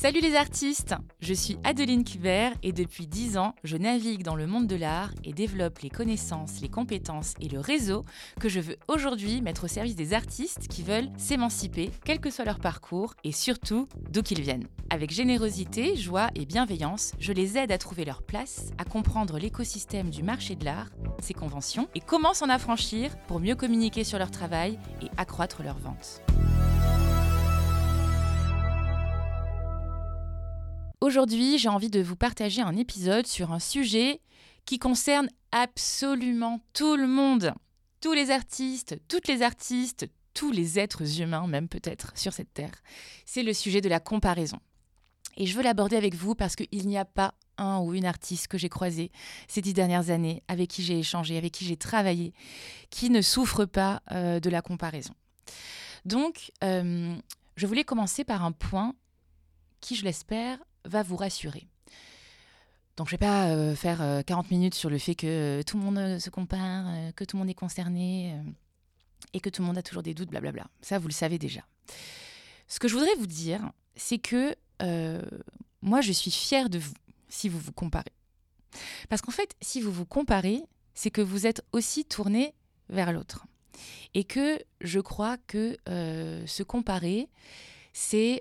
Salut les artistes Je suis Adeline Kubert et depuis 10 ans, je navigue dans le monde de l'art et développe les connaissances, les compétences et le réseau que je veux aujourd'hui mettre au service des artistes qui veulent s'émanciper, quel que soit leur parcours et surtout d'où qu'ils viennent. Avec générosité, joie et bienveillance, je les aide à trouver leur place, à comprendre l'écosystème du marché de l'art, ses conventions et comment s'en affranchir pour mieux communiquer sur leur travail et accroître leurs ventes. Aujourd'hui, j'ai envie de vous partager un épisode sur un sujet qui concerne absolument tout le monde. Tous les artistes, toutes les artistes, tous les êtres humains même peut-être sur cette terre. C'est le sujet de la comparaison. Et je veux l'aborder avec vous parce qu'il n'y a pas un ou une artiste que j'ai croisé ces dix dernières années, avec qui j'ai échangé, avec qui j'ai travaillé, qui ne souffre pas euh, de la comparaison. Donc, euh, je voulais commencer par un point qui, je l'espère, va vous rassurer. Donc je ne vais pas euh, faire 40 euh, minutes sur le fait que euh, tout le monde se compare, que tout le monde est concerné et que tout le monde a toujours des doutes, blablabla. Ça, vous le savez déjà. Ce que je voudrais vous dire, c'est que moi, je suis fière de vous si vous vous comparez. Parce qu'en fait, si vous vous comparez, c'est que vous êtes aussi tourné vers l'autre. Et que je crois que se comparer, c'est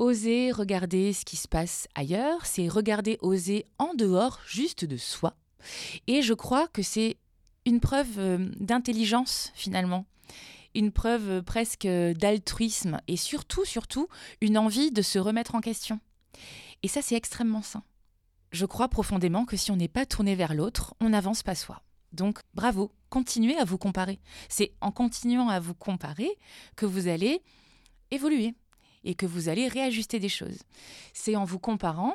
oser regarder ce qui se passe ailleurs, c'est regarder, oser en dehors juste de soi. Et je crois que c'est une preuve euh, d'intelligence finalement, une preuve euh, presque d'altruisme et surtout, surtout, une envie de se remettre en question. Et ça, c'est extrêmement sain. Je crois profondément que si on n'est pas tourné vers l'autre, on n'avance pas soi. Donc bravo, continuez à vous comparer. C'est en continuant à vous comparer que vous allez évoluer et que vous allez réajuster des choses. C'est en vous comparant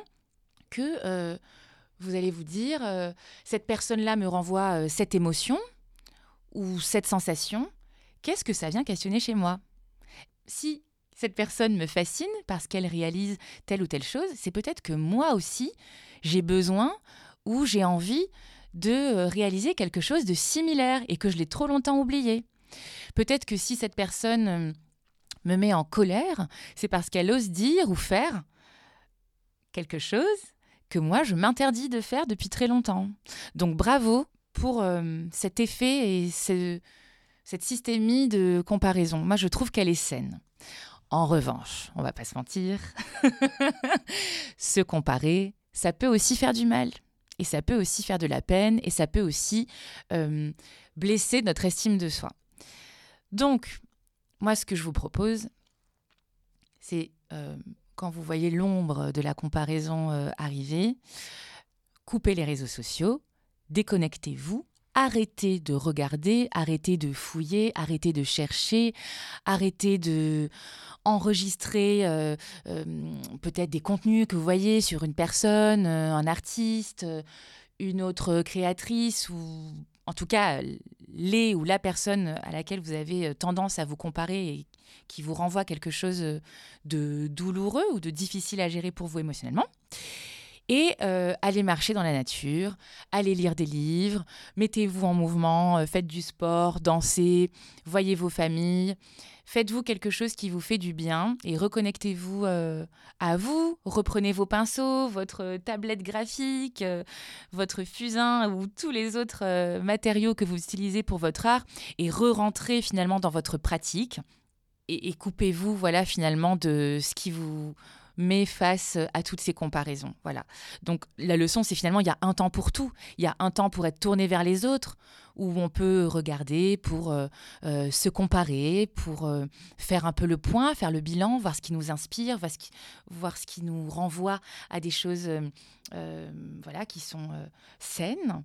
que euh, vous allez vous dire, euh, cette personne-là me renvoie euh, cette émotion ou cette sensation, qu'est-ce que ça vient questionner chez moi? Si cette personne me fascine parce qu'elle réalise telle ou telle chose, c'est peut-être que moi aussi, j'ai besoin ou j'ai envie de réaliser quelque chose de similaire et que je l'ai trop longtemps oublié. Peut-être que si cette personne me met en colère, c'est parce qu'elle ose dire ou faire quelque chose que moi je m'interdis de faire depuis très longtemps. Donc bravo pour euh, cet effet et cette systémie de comparaison. Moi je trouve qu'elle est saine. En revanche, on va pas se mentir, se comparer, ça peut aussi faire du mal. Et ça peut aussi faire de la peine et ça peut aussi euh, blesser notre estime de soi. Donc, moi, ce que je vous propose, c'est euh, quand vous voyez l'ombre de la comparaison euh, arriver, coupez les réseaux sociaux, déconnectez-vous, arrêtez de regarder, arrêtez de fouiller, arrêtez de chercher, arrêtez de enregistrer euh, peut-être des contenus que vous voyez sur une personne, un artiste, une autre créatrice ou en tout cas les ou la personne à laquelle vous avez euh, tendance à vous comparer et qui vous renvoie quelque chose euh, de douloureux ou de difficile à gérer pour vous émotionnellement. Et euh, allez marcher dans la nature, allez lire des livres, mettez-vous en mouvement, faites du sport, dansez, voyez vos familles, Faites-vous quelque chose qui vous fait du bien et reconnectez-vous euh, à vous. Reprenez vos pinceaux, votre tablette graphique, euh, votre fusain ou tous les autres euh, matériaux que vous utilisez pour votre art et re-rentrez finalement dans votre pratique. Et, et coupez-vous voilà finalement de ce qui vous met face à toutes ces comparaisons. Voilà. Donc la leçon, c'est finalement il y a un temps pour tout. Il y a un temps pour être tourné vers les autres, où on peut regarder pour euh, euh, se comparer, pour euh, faire un peu le point, faire le bilan, voir ce qui nous inspire, voir ce qui, voir ce qui nous renvoie à des choses voilà, qui sont saines.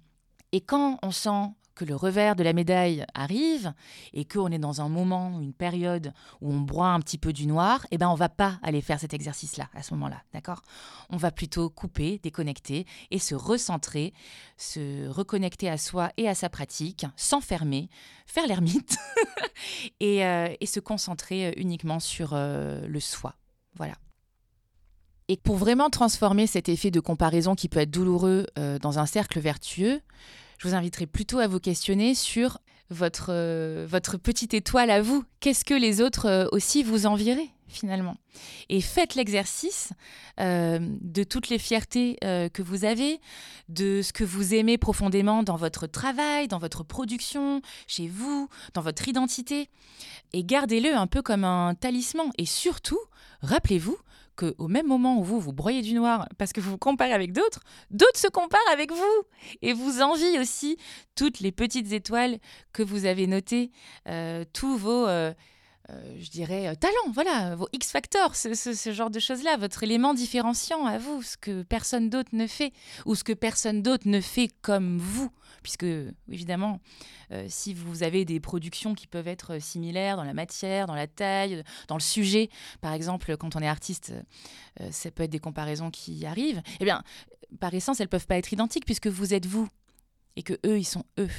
Et quand on sent que le revers de la médaille arrive et qu'on est dans un moment, une période où on broie un petit peu du noir, eh ben on va pas aller faire cet exercice-là à ce moment-là, d'accord? On va plutôt couper, déconnecter et se recentrer, se reconnecter à soi et à sa pratique, s'enfermer, faire l'ermite et, euh, et, se concentrer uniquement sur euh, le soi. Voilà. Et pour vraiment transformer cet effet de comparaison qui peut être douloureux euh, dans un cercle vertueux, je vous inviterai plutôt à vous questionner sur votre, euh, votre petite étoile à vous. Qu'est-ce que les autres euh, aussi vous envieraient finalement? Et faites l'exercice de toutes les fiertés que vous avez, de ce que vous aimez profondément dans votre travail, dans votre production, chez vous, dans votre identité. Et gardez-le un peu comme un talisman. Et surtout, rappelez-vous qu'au même moment où vous vous broyez du noir parce que vous vous comparez avec d'autres, d'autres se comparent avec vous et vous envient aussi toutes les petites étoiles que vous avez notées, euh, tous vos euh, je dirais, euh, talent, voilà, vos X-factors, ce, genre de choses-là, votre élément différenciant à vous, ce que personne d'autre ne fait, ou ce que personne d'autre ne fait comme vous. Puisque, évidemment, euh, si vous avez des productions qui peuvent être similaires dans la matière, dans la taille, dans le sujet, par exemple, quand on est artiste, ça peut être des comparaisons qui arrivent, eh bien, par essence, elles ne peuvent pas être identiques puisque vous êtes vous et que eux, ils sont eux.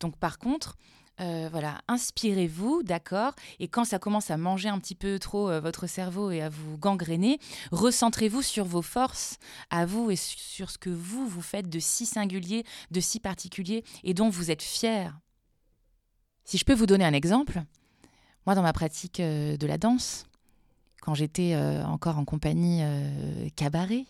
Donc, par contre, euh, voilà, inspirez-vous, d'accord Et quand ça commence à manger un petit peu trop euh, votre cerveau et à vous gangréner, recentrez-vous sur vos forces, à vous et sur ce que vous, vous faites de si singulier, de si particulier et dont vous êtes fier. Si je peux vous donner un exemple, moi dans ma pratique euh, de la danse, quand j'étais euh, encore en compagnie euh, cabaret.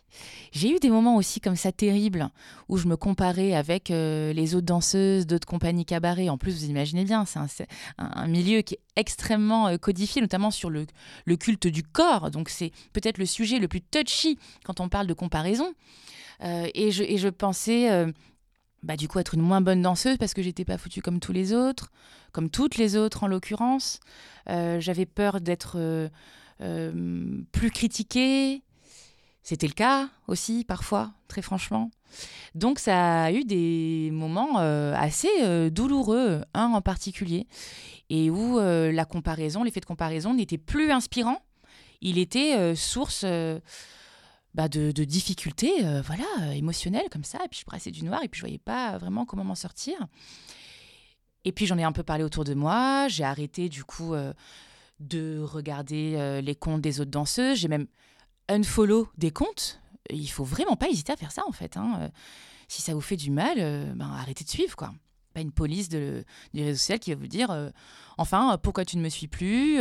J'ai eu des moments aussi comme ça terribles où je me comparais avec euh, les autres danseuses d'autres compagnies cabaret. En plus, vous imaginez bien, c'est un, milieu qui est extrêmement codifié, notamment sur le, culte du corps. Donc c'est peut-être le sujet le plus touchy quand on parle de comparaison. et, je, pensais... Bah, du coup être une moins bonne danseuse parce que j'étais pas foutue comme tous les autres, comme toutes les autres en l'occurrence. J'avais peur d'être plus critiqué. C'était le cas aussi parfois, très franchement. Donc ça a eu des moments euh, assez euh, douloureux, un en particulier, et où la comparaison, l'effet de comparaison n'était plus inspirant. Il était source bah, de, difficultés voilà, émotionnelles comme ça. Et puis je brassais du noir et puis je voyais pas vraiment comment m'en sortir. Et puis j'en ai un peu parlé autour de moi. J'ai arrêté du coup de regarder euh, les comptes des autres danseuses. J'ai même unfollow des comptes. Il faut vraiment pas hésiter à faire ça en fait. Hein. Euh, si ça vous fait du mal, euh, ben, arrêtez de suivre quoi. Pas une police de, du réseau social qui va vous dire enfin pourquoi tu ne me suis plus.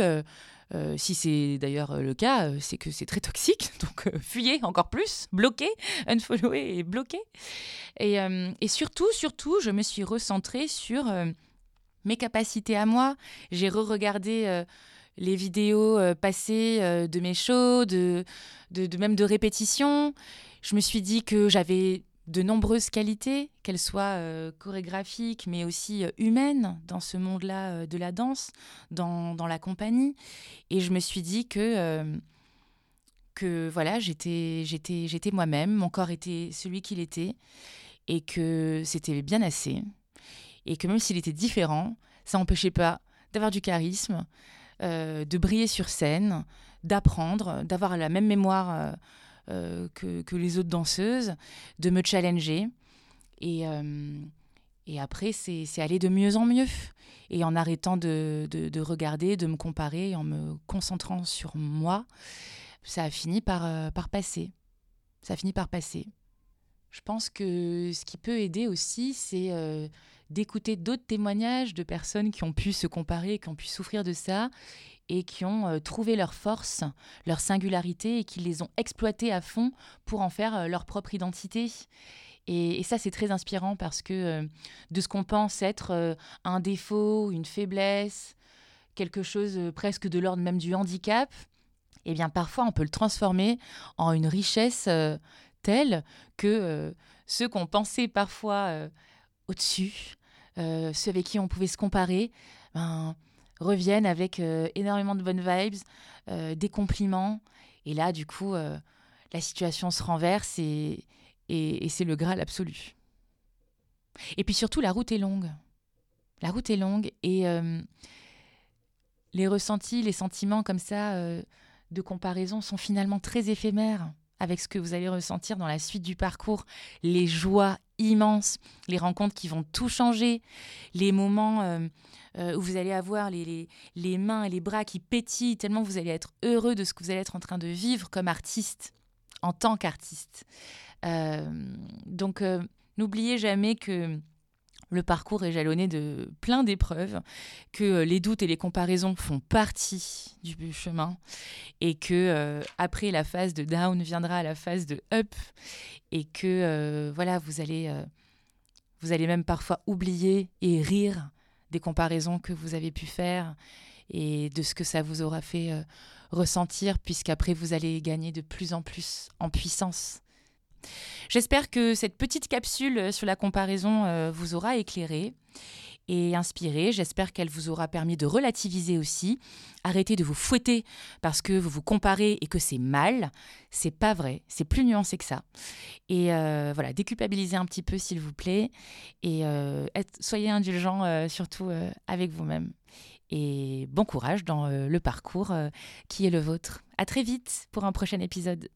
si c'est d'ailleurs le cas, c'est que c'est très toxique. Donc fuyez encore plus, bloquez, unfollower et bloquez. Et, et, surtout, surtout, je me suis recentrée sur mes capacités à moi. J'ai re-regardé les vidéos euh, passées euh, de mes shows, de, même de répétitions. Je me suis dit que j'avais de nombreuses qualités, qu'elles soient euh, chorégraphiques, mais aussi humaines dans ce monde-là de la danse, dans, dans, la compagnie. Et je me suis dit que, que voilà, j'étais, j'étais, j'étais moi-même, mon corps était celui qu'il était, et que c'était bien assez. Et que même s'il était différent, ça n'empêchait pas d'avoir du charisme, euh, de briller sur scène, d'apprendre, d'avoir la même mémoire euh, euh, que, les autres danseuses, de me challenger. Et, et après, c'est aller de mieux en mieux. Et en arrêtant de, de, regarder, de me comparer, en me concentrant sur moi, ça a fini par, par passer. Ça a fini par passer. Je pense que ce qui peut aider aussi, c'est d'écouter d'autres témoignages de personnes qui ont pu se comparer, qui ont pu souffrir de ça et qui ont euh, trouvé leur force, leur singularité et qui les ont exploitées à fond pour en faire euh, leur propre identité. Et, ça, c'est très inspirant parce que euh, de ce qu'on pense être un défaut, une faiblesse, quelque chose presque de l'ordre même du handicap, eh bien parfois on peut le transformer en une richesse telle que ceux qu'on pensait parfois au-dessus, euh, ceux avec qui on pouvait se comparer, ben, reviennent avec euh, énormément de bonnes vibes, euh, des compliments. Et là, du coup, la situation se renverse et, et, c'est le Graal absolu. Et puis surtout, la route est longue. La route est longue et les ressentis, les sentiments comme ça de comparaison sont finalement très éphémères avec ce que vous allez ressentir dans la suite du parcours, les joies immenses, les rencontres qui vont tout changer, les moments euh, euh, où vous allez avoir les, mains et les bras qui pétillent tellement vous allez être heureux de ce que vous allez être en train de vivre comme artiste, en tant qu'artiste. Euh, donc, n'oubliez jamais que le parcours est jalonné de plein d'épreuves, que euh, les doutes et les comparaisons font partie du chemin et que euh, après la phase de down viendra la phase de up et que euh, voilà, vous allez vous allez même parfois oublier et rire des comparaisons que vous avez pu faire et de ce que ça vous aura fait ressentir puisqu'après vous allez gagner de plus en plus en puissance J'espère que cette petite capsule euh, sur la comparaison euh, vous aura éclairé et inspiré. J'espère qu'elle vous aura permis de relativiser aussi. Arrêtez de vous fouetter parce que vous vous comparez et que c'est mal. C'est pas vrai. C'est plus nuancé que ça. Et euh, voilà, déculpabilisez un petit peu s'il vous plaît et soyez indulgents surtout avec vous-même. Et bon courage dans le parcours qui est le vôtre. À très vite pour un prochain épisode.